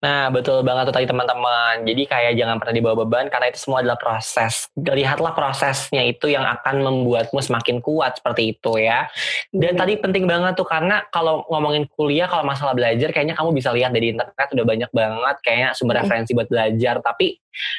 Nah, betul banget tuh tadi teman-teman. Jadi kayak jangan pernah dibawa beban karena itu semua adalah proses. Lihatlah prosesnya itu yang akan membuatmu semakin kuat seperti itu ya. Dan Bener. tadi penting banget tuh karena kalau ngomongin kuliah, kalau masalah belajar kayaknya kamu bisa lihat dari internet udah banyak banget kayaknya sumber Mm. referensi buat belajar. Tapi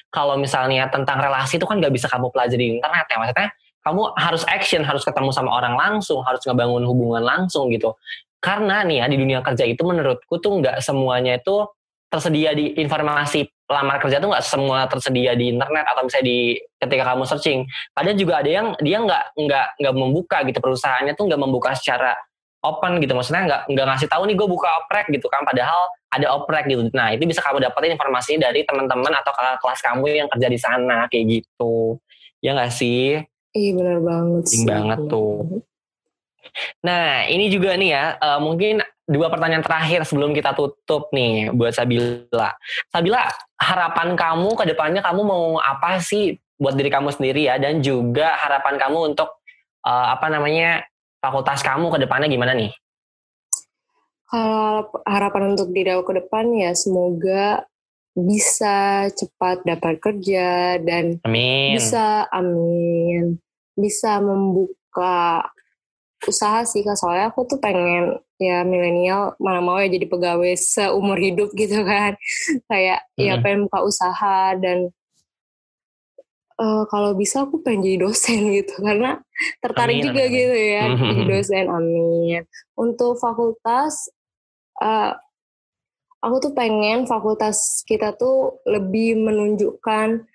kalau misalnya tentang relasi itu kan gak bisa kamu pelajari di internet ya. Maksudnya kamu harus action, harus ketemu sama orang langsung, harus ngebangun hubungan langsung gitu. Karena nih ya di dunia kerja itu menurutku tuh nggak semuanya itu tersedia di informasi lamar kerja tuh nggak semua tersedia di internet atau misalnya di ketika kamu searching. Kadang juga ada yang dia nggak nggak nggak membuka gitu perusahaannya tuh nggak membuka secara open gitu. Maksudnya nggak nggak ngasih tahu nih gue buka oprek gitu kan. Padahal ada oprek gitu. Nah itu bisa kamu dapetin informasinya dari teman-teman atau kakak kelas kamu yang kerja di sana kayak gitu. Ya nggak sih? Iya benar banget sih. banget tuh. Nah, ini juga nih ya, eh, mungkin dua pertanyaan terakhir sebelum kita tutup nih buat Sabila. Sabila, harapan kamu ke depannya kamu mau apa sih buat diri kamu sendiri ya dan juga harapan kamu untuk eh, apa namanya fakultas kamu ke depannya gimana nih? Kalau harapan untuk diri aku ke depan ya semoga bisa cepat dapat kerja dan Amin. bisa amin bisa membuka usaha sih kak. Soalnya aku tuh pengen ya milenial mana mau ya jadi pegawai seumur hidup gitu kan. Kayak ya Mhm. pengen buka usaha dan eh, kalau bisa aku pengen jadi dosen gitu. Karena tertarik Amin, juga amin, gitu ya Mhm, jadi mhm. dosen amin. Untuk fakultas eh, aku tuh pengen fakultas kita tuh lebih menunjukkan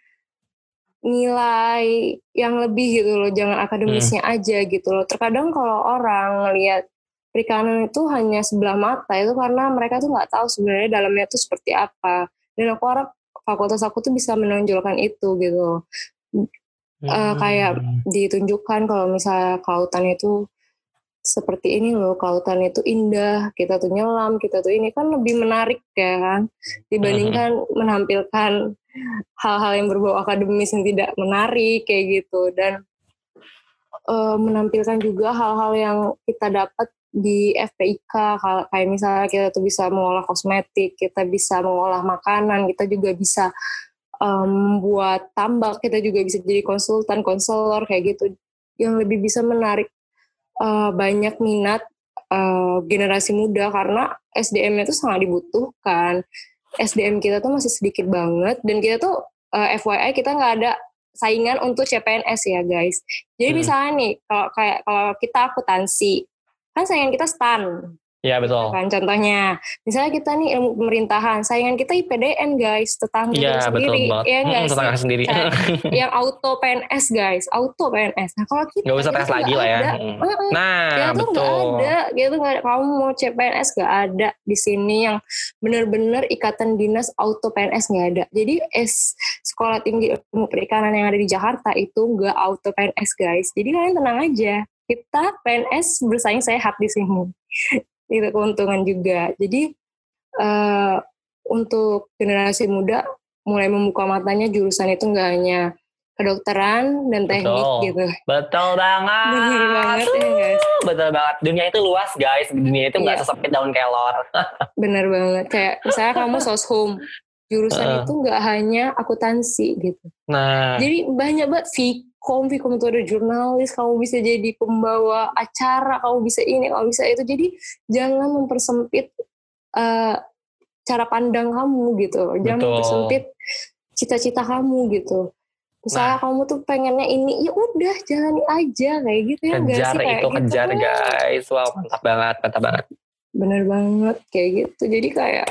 nilai yang lebih gitu loh jangan akademisnya aja gitu loh. Terkadang kalau orang ngelihat perikanan itu hanya sebelah mata itu karena mereka tuh nggak tahu sebenarnya dalamnya tuh seperti apa. Dan aku harap fakultas aku tuh bisa menonjolkan itu gitu Eh, kayak Hmm. ditunjukkan kalau misalnya kelautan itu seperti ini loh kelautan itu indah kita tuh nyelam kita tuh ini kan lebih menarik ya kan dibandingkan menampilkan hal-hal yang berbau akademis yang tidak menarik kayak gitu. Dan eh, menampilkan juga hal-hal yang kita dapat di FPIK kayak misalnya kita tuh bisa mengolah kosmetik kita bisa mengolah makanan kita juga bisa em, buat tambak kita juga bisa jadi konsultan konselor kayak gitu. Yang lebih bisa menarik eh, banyak minat eh, generasi muda karena SDM-nya itu sangat dibutuhkan SDM kita tuh masih sedikit banget. Dan kita tuh eh, FYI kita nggak ada saingan untuk CPNS ya guys. Jadi Hmm. misalnya nih kalau kayak kalau kita akuntansi kan saingan kita STAN Ya betul. kan contohnya misalnya kita nih ilmu pemerintahan saingan kita IPDN guys tetangga betul sendiri banget. ya nggak sih tetangga sendiri. Yang auto PNS guys auto PNS nah kalau kita Gak usah tes tuh lagi nggak lah ya. ada. Mm. Nah Kita tuh nggak betul. ada, gitu nggak ada. Kamu mau CPNS nggak ada di sini yang benar-benar ikatan dinas auto PNS nggak ada. Jadi es sekolah tinggi ilmu perikanan yang ada di Jakarta itu nggak auto PNS guys. Jadi kalian tenang aja. Kita PNS bersaing sehat di sini. Itu keuntungan juga. Jadi eh, untuk generasi muda mulai membuka matanya jurusan itu nggak hanya kedokteran dan teknik Betul. gitu. Betul banget. Bener banget ya guys. Betul banget. Dunia itu luas guys. Dunia itu nggak Iya. sesempit daun kelor. Bener banget. Kayak misalnya kamu soshum, jurusan Heeh. itu nggak hanya akuntansi gitu. Nah. Jadi banyak banget Vkom, Vkom itu ada jurnalis, kamu bisa jadi pembawa acara, kamu bisa ini, kamu bisa itu. Jadi jangan mempersempit eh, cara pandang kamu gitu. Jangan Betul. mempersempit cita-cita kamu gitu. Misalnya Nah. kamu tuh pengennya ini, ya udah jalani aja kayak gitu ya nggak kejar sih kayak itu gitu. kejar guys. Wow mantap banget. Mantap banget. Bener banget kayak gitu. Jadi kayak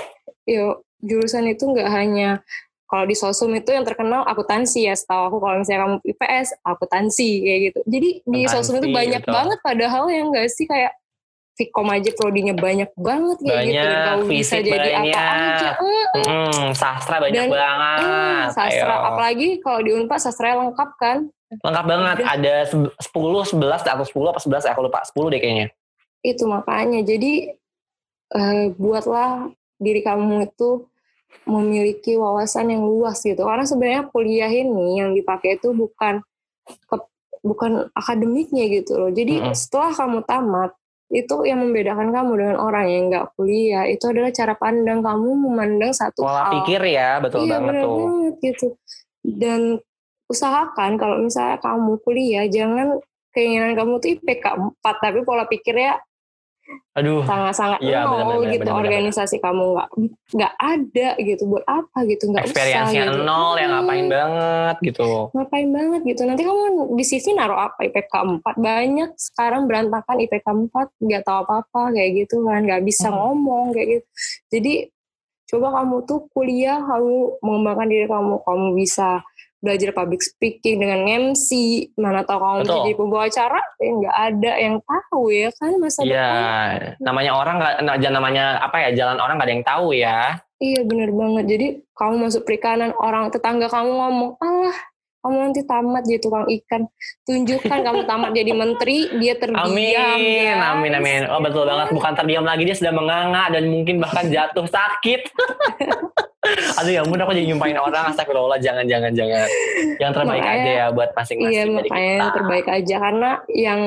yo jurusan itu nggak hanya kalau di sosum itu yang terkenal akuntansi ya setahu aku kalau misalnya kamu IPS akuntansi kayak gitu. Jadi di sosum itu banyak betul. banget padahal yang enggak sih kayak Vkom aja prodinya banyak banget kayak gitu. Banyak, kamu bisa fisik jadi apa banyak. aja. Eh, Mm, sastra banyak Dan- banget. eh, sastra Ayo. apalagi kalau di Unpad sastra lengkap kan. Lengkap banget. Ada se- 10, 11 atau 10 apa 11 ya aku lupa. 10 deh kayaknya. Itu makanya. Jadi eh, buatlah diri kamu itu memiliki wawasan yang luas gitu. Karena sebenarnya kuliah ini yang dipakai itu bukan ke- bukan akademiknya gitu loh. Jadi Mm-mm. setelah kamu tamat itu yang membedakan kamu dengan orang yang nggak kuliah itu adalah cara pandang kamu memandang satu Pola hal. pikir ya, betul iya, banget benar tuh. banget gitu. Dan usahakan kalau misalnya kamu kuliah jangan keinginan kamu tuh IPK 4 tapi pola pikirnya Aduh. sangat-sangat Iya, nol benar-benar, gitu benar-benar. organisasi kamu. Nggak nggak ada gitu. Buat apa gitu? Nggak usah Experience-nya gitu. nol ya Hmm, ngapain banget gitu. ngapain banget gitu. Nanti kamu di CV naruh apa? IPK 4 banyak sekarang berantakan IPK 4 nggak tahu apa-apa kayak gitu kan. Nggak bisa Hmm. ngomong kayak gitu. Jadi coba kamu tuh kuliah kamu mengembangkan diri kamu. Kamu bisa belajar public speaking dengan MC mana tahu kamu Betul. jadi pembawa acara ya nggak ada yang tahu ya kan masa Iya, depan namanya orang nggak, namanya apa ya, jalan orang nggak ada yang tahu ya. Iya bener banget. Jadi kamu masuk perikanan orang tetangga kamu ngomong, alah kamu nanti tamat jadi tukang ikan. Tunjukkan kamu tamat jadi menteri, dia terdiam. Amin, guys. amin, amin. Oh betul banget, bukan terdiam lagi dia sudah menganga dan mungkin bahkan jatuh sakit. Aduh ya ampun aku jadi nyumpahin orang astagfirullah jangan jangan jangan. Yang terbaik Makanya- aja ya buat masing-masing Iya dari makanya kita. yang terbaik aja karena yang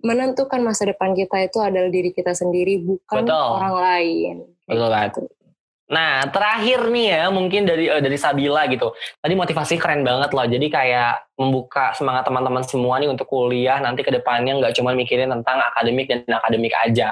menentukan masa depan kita itu adalah diri kita sendiri bukan Betul. orang lain. Betul banget. Nah, terakhir nih ya, mungkin dari uh, dari Sabila gitu. Tadi motivasi keren banget loh. Jadi kayak membuka semangat teman-teman semua nih untuk kuliah nanti ke depannya nggak cuma mikirin tentang akademik dan akademik aja.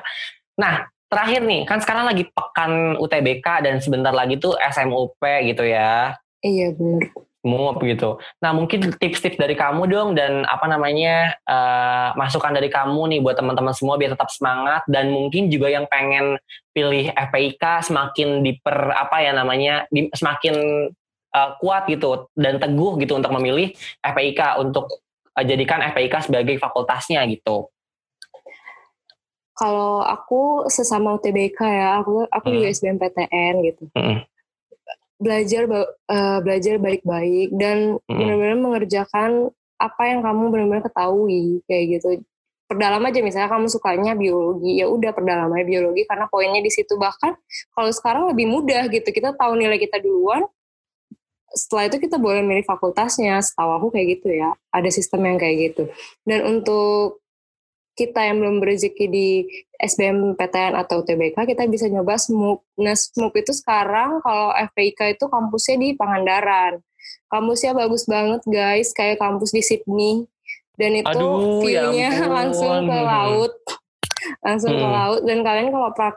Nah, terakhir nih, kan sekarang lagi pekan UTBK dan sebentar lagi tuh SMUP gitu ya. Iya, benar MUP gitu. Nah mungkin tips-tips dari kamu dong dan apa namanya uh, masukan dari kamu nih buat teman-teman semua biar tetap semangat dan mungkin juga yang pengen pilih FPIK semakin diper apa ya namanya di, semakin uh, kuat gitu dan teguh gitu untuk memilih FPIK untuk uh, jadikan FPIK sebagai fakultasnya gitu. Kalau aku sesama UTBK ya, aku aku hmm. juga SBMPTN gitu. Hmm belajar uh, belajar baik-baik dan hmm. benar-benar mengerjakan apa yang kamu benar-benar ketahui kayak gitu. Perdalam aja misalnya kamu sukanya biologi ya udah perdalam aja biologi karena poinnya di situ. Bahkan kalau sekarang lebih mudah gitu kita tahu nilai kita duluan setelah itu kita boleh milih fakultasnya. Setahu aku kayak gitu ya ada sistem yang kayak gitu. Dan untuk kita yang belum berezeki di SBMPTN atau TBK kita bisa nyoba SMUP. Nah SMUP itu sekarang kalau FPIK itu kampusnya di Pangandaran. Kampusnya bagus banget guys, kayak kampus di Sydney. Dan itu Aduh, ya view-nya ya langsung ke laut. Langsung hmm. ke laut. Dan kalian kalau prak,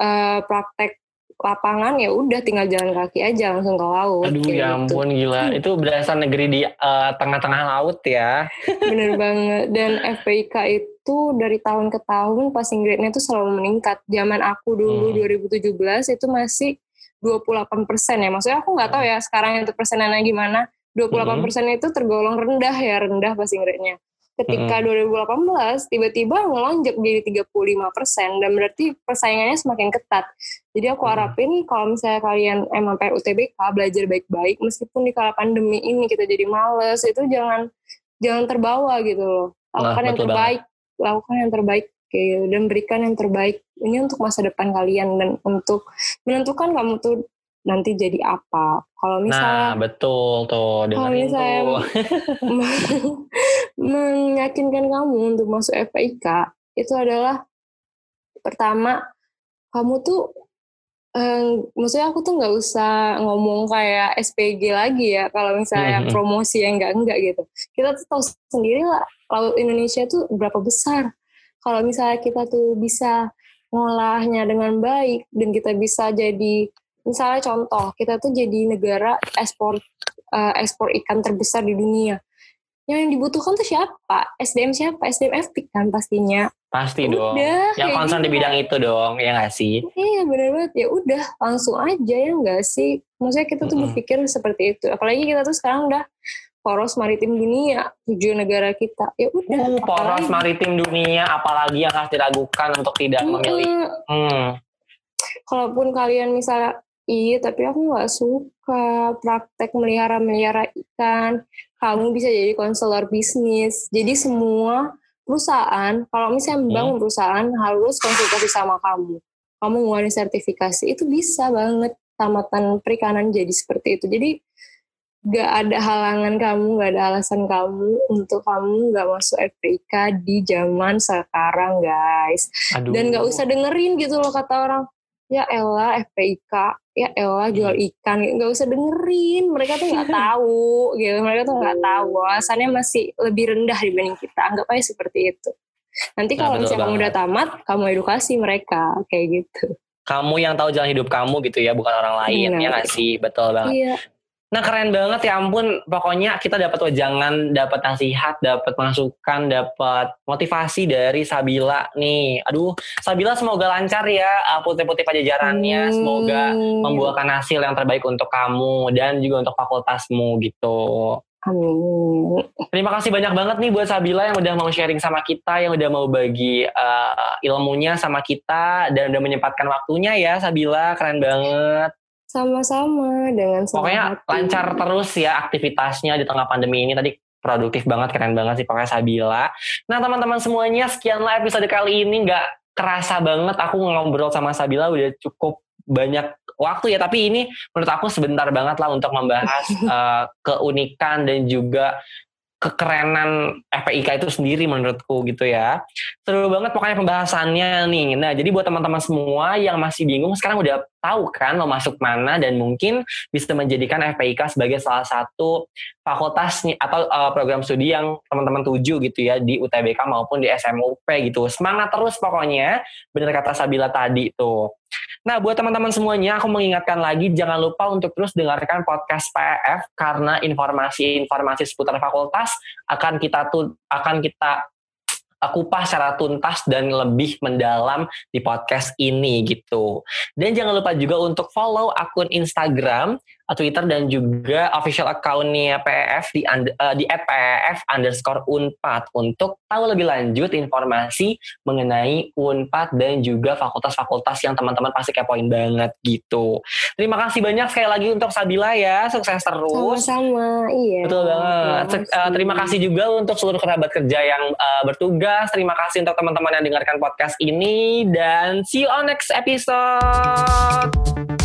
uh, praktek lapangan ya udah tinggal jalan kaki aja langsung ke laut. Aduh ya gitu. ampun gila. Itu berasa negeri di uh, tengah-tengah laut ya. Bener banget. Dan FPIK itu dari tahun ke tahun passing grade-nya itu selalu meningkat. Zaman aku dulu hmm. 2017 itu masih 28 persen ya. Maksudnya aku nggak tahu ya sekarang itu persenannya gimana. 28 persen hmm. itu tergolong rendah ya, rendah passing grade-nya. Ketika hmm. 2018 tiba-tiba ngelonjak jadi 35 persen dan berarti persaingannya semakin ketat. Jadi aku hmm. harapin kalau misalnya kalian emang pengen UTBK belajar baik-baik meskipun di kala pandemi ini kita jadi males itu jangan jangan terbawa gitu loh. Lakukan nah, yang terbaik, banget. lakukan yang terbaik kayak dan berikan yang terbaik ini untuk masa depan kalian dan untuk menentukan kamu tuh nanti jadi apa. Kalau misalnya Nah, betul tuh. Kalau misalnya meyakinkan kamu untuk masuk FPIK itu adalah pertama kamu tuh maksudnya aku tuh nggak usah ngomong kayak SPG lagi ya kalau misalnya mm-hmm. promosi yang enggak enggak gitu. Kita tuh tahu sendiri lah laut Indonesia tuh berapa besar. Kalau misalnya kita tuh bisa ngolahnya dengan baik dan kita bisa jadi misalnya contoh kita tuh jadi negara ekspor uh, ekspor ikan terbesar di dunia yang dibutuhkan tuh siapa SDM siapa SDM FP kan pastinya pasti udah, dong yang konsen gitu. di bidang itu dong ya nggak sih iya benar banget ya udah langsung aja ya nggak sih maksudnya kita tuh mm -hmm. berpikir seperti itu apalagi kita tuh sekarang udah poros maritim dunia tujuh negara kita ya udah uh, poros maritim dunia apalagi yang harus diragukan untuk tidak hmm, memilih hmm. kalaupun kalian misalnya Iya, tapi aku nggak suka praktek melihara-melihara ikan. Kamu bisa jadi konselor bisnis. Jadi semua perusahaan, kalau misalnya membangun hmm. perusahaan harus konsultasi sama kamu. Kamu ngeluarin sertifikasi, itu bisa banget tamatan perikanan jadi seperti itu. Jadi gak ada halangan kamu, gak ada alasan kamu untuk kamu gak masuk FPIK di zaman sekarang guys. Aduh. Dan gak usah dengerin gitu loh kata orang, ya Ella FPIK ya Ella jual hmm. ikan nggak usah dengerin. Mereka tuh nggak tahu gitu. Mereka tuh nggak tahu asalnya masih lebih rendah dibanding kita. Anggap aja seperti itu. Nanti nah, kalau nah, misalnya kamu udah tamat kamu edukasi mereka kayak gitu. Kamu yang tahu jalan hidup kamu gitu ya bukan orang lain Benar. ya nggak sih? Betul banget. Iya. Nah keren banget ya ampun, pokoknya kita dapat wajangan, dapat nasihat, dapat masukan, dapat motivasi dari Sabila nih. Aduh, Sabila semoga lancar ya uh, putih-putih pajajarannya, hmm. semoga membuahkan hasil yang terbaik untuk kamu dan juga untuk fakultasmu gitu. Amin. Terima kasih banyak banget nih buat Sabila yang udah mau sharing sama kita, yang udah mau bagi uh, ilmunya sama kita dan udah menyempatkan waktunya ya Sabila, keren banget. Sama-sama dengan Pokoknya hati. lancar terus ya aktivitasnya di tengah pandemi ini tadi produktif banget, keren banget sih pokoknya Sabila. Nah teman-teman semuanya sekianlah episode kali ini nggak kerasa banget aku ngobrol sama Sabila udah cukup banyak waktu ya tapi ini menurut aku sebentar banget lah untuk membahas uh, keunikan dan juga kekerenan FPIK itu sendiri menurutku gitu ya. Seru banget pokoknya pembahasannya nih. Nah, jadi buat teman-teman semua yang masih bingung sekarang udah tahu kan mau masuk mana dan mungkin bisa menjadikan FPIK sebagai salah satu fakultas atau uh, program studi yang teman-teman tuju gitu ya di UTBK maupun di SMUP gitu. Semangat terus pokoknya. Bener kata Sabila tadi tuh. Nah, buat teman-teman semuanya, aku mengingatkan lagi jangan lupa untuk terus dengarkan podcast PF karena informasi-informasi seputar fakultas akan kita tuh akan kita kupas secara tuntas dan lebih mendalam di podcast ini gitu. Dan jangan lupa juga untuk follow akun Instagram Twitter dan juga official accountnya PF di uh, di @pef underscore unpad untuk tahu lebih lanjut informasi mengenai unpad dan juga fakultas-fakultas yang teman-teman pasti kepoin banget gitu. Terima kasih banyak sekali lagi untuk Sabila ya, sukses terus. Sama-sama, iya. Betul banget. Terima, uh, terima kasih juga untuk seluruh kerabat kerja yang uh, bertugas. Terima kasih untuk teman-teman yang dengarkan podcast ini dan see you on next episode.